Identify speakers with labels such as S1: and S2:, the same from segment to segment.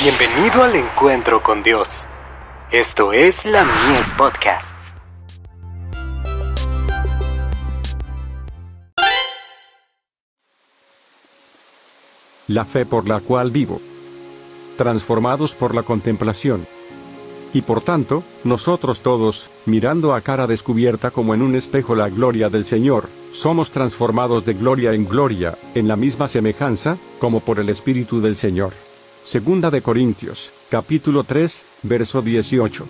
S1: Bienvenido al encuentro con Dios. Esto es la Mies Podcasts.
S2: La fe por la cual vivo. Transformados por la contemplación. Y por tanto, nosotros todos, mirando a cara descubierta como en un espejo la gloria del Señor, somos transformados de gloria en gloria, en la misma semejanza, como por el Espíritu del Señor. Segunda de Corintios, capítulo 3, verso 18.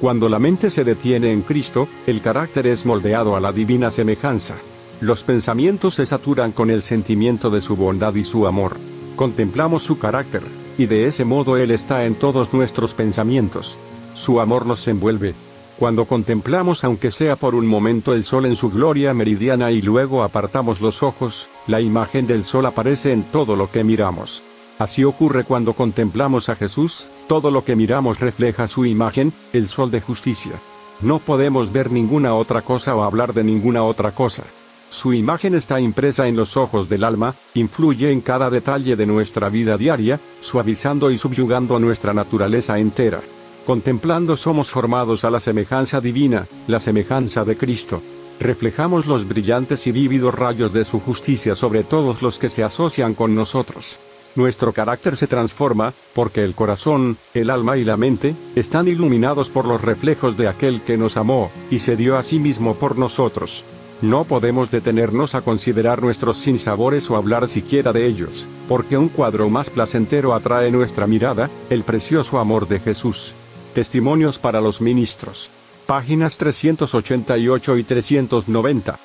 S2: Cuando la mente se detiene en Cristo, el carácter es moldeado a la divina semejanza. Los pensamientos se saturan con el sentimiento de su bondad y su amor. Contemplamos su carácter, y de ese modo Él está en todos nuestros pensamientos. Su amor nos envuelve. Cuando contemplamos aunque sea por un momento el sol en su gloria meridiana y luego apartamos los ojos, la imagen del sol aparece en todo lo que miramos. Así ocurre cuando contemplamos a Jesús, todo lo que miramos refleja su imagen, el sol de justicia. No podemos ver ninguna otra cosa o hablar de ninguna otra cosa. Su imagen está impresa en los ojos del alma, influye en cada detalle de nuestra vida diaria, suavizando y subyugando nuestra naturaleza entera. Contemplando somos formados a la semejanza divina, la semejanza de Cristo. Reflejamos los brillantes y vívidos rayos de su justicia sobre todos los que se asocian con nosotros. Nuestro carácter se transforma, porque el corazón, el alma y la mente, están iluminados por los reflejos de aquel que nos amó, y se dio a sí mismo por nosotros. No podemos detenernos a considerar nuestros sinsabores o hablar siquiera de ellos, porque un cuadro más placentero atrae nuestra mirada, el precioso amor de Jesús. Testimonios para los ministros. Páginas 388 y 390.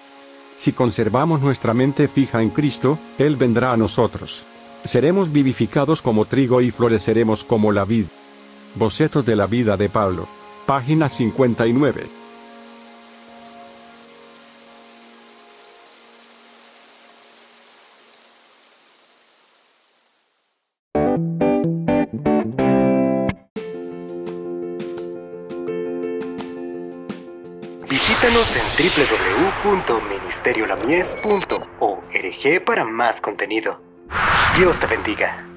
S2: Si conservamos nuestra mente fija en Cristo, Él vendrá a nosotros. Seremos vivificados como trigo y floreceremos como la vid. Boceto de la vida de Pablo. Página 59.
S1: Visítanos en www.ministeriolamies.org para más contenido. Dios te bendiga.